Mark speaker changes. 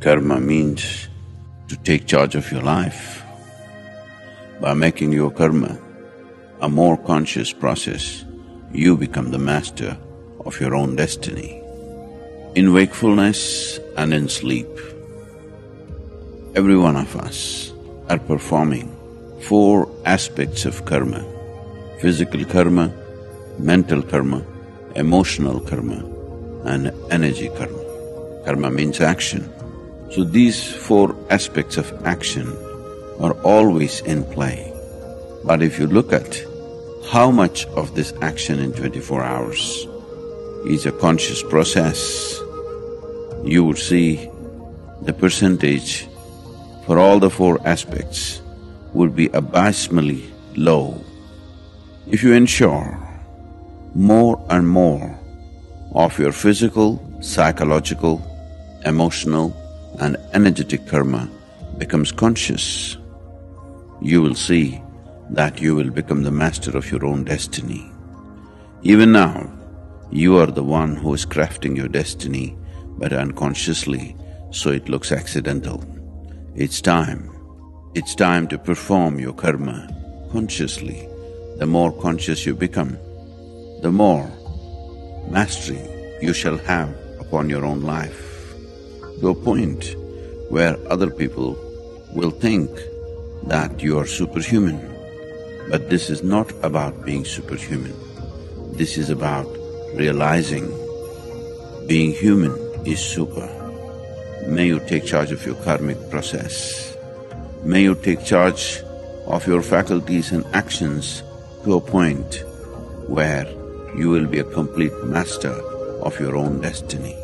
Speaker 1: Karma means to take charge of your life. By making your karma a more conscious process, you become the master of your own destiny. In wakefulness and in sleep, every one of us are performing four aspects of karma physical karma, mental karma, emotional karma, and energy karma. Karma means action. So these four aspects of action are always in play. But if you look at how much of this action in twenty-four hours is a conscious process, you would see the percentage for all the four aspects would be abysmally low. If you ensure more and more of your physical, psychological, emotional and energetic karma becomes conscious, you will see that you will become the master of your own destiny. Even now, you are the one who is crafting your destiny, but unconsciously, so it looks accidental. It's time. It's time to perform your karma consciously. The more conscious you become, the more mastery you shall have upon your own life, to a point where other people will think that you are superhuman. But this is not about being superhuman. This is about realizing being human is super. May you take charge of your karmic process. May you take charge of your faculties and actions to a point where you will be a complete master of your own destiny.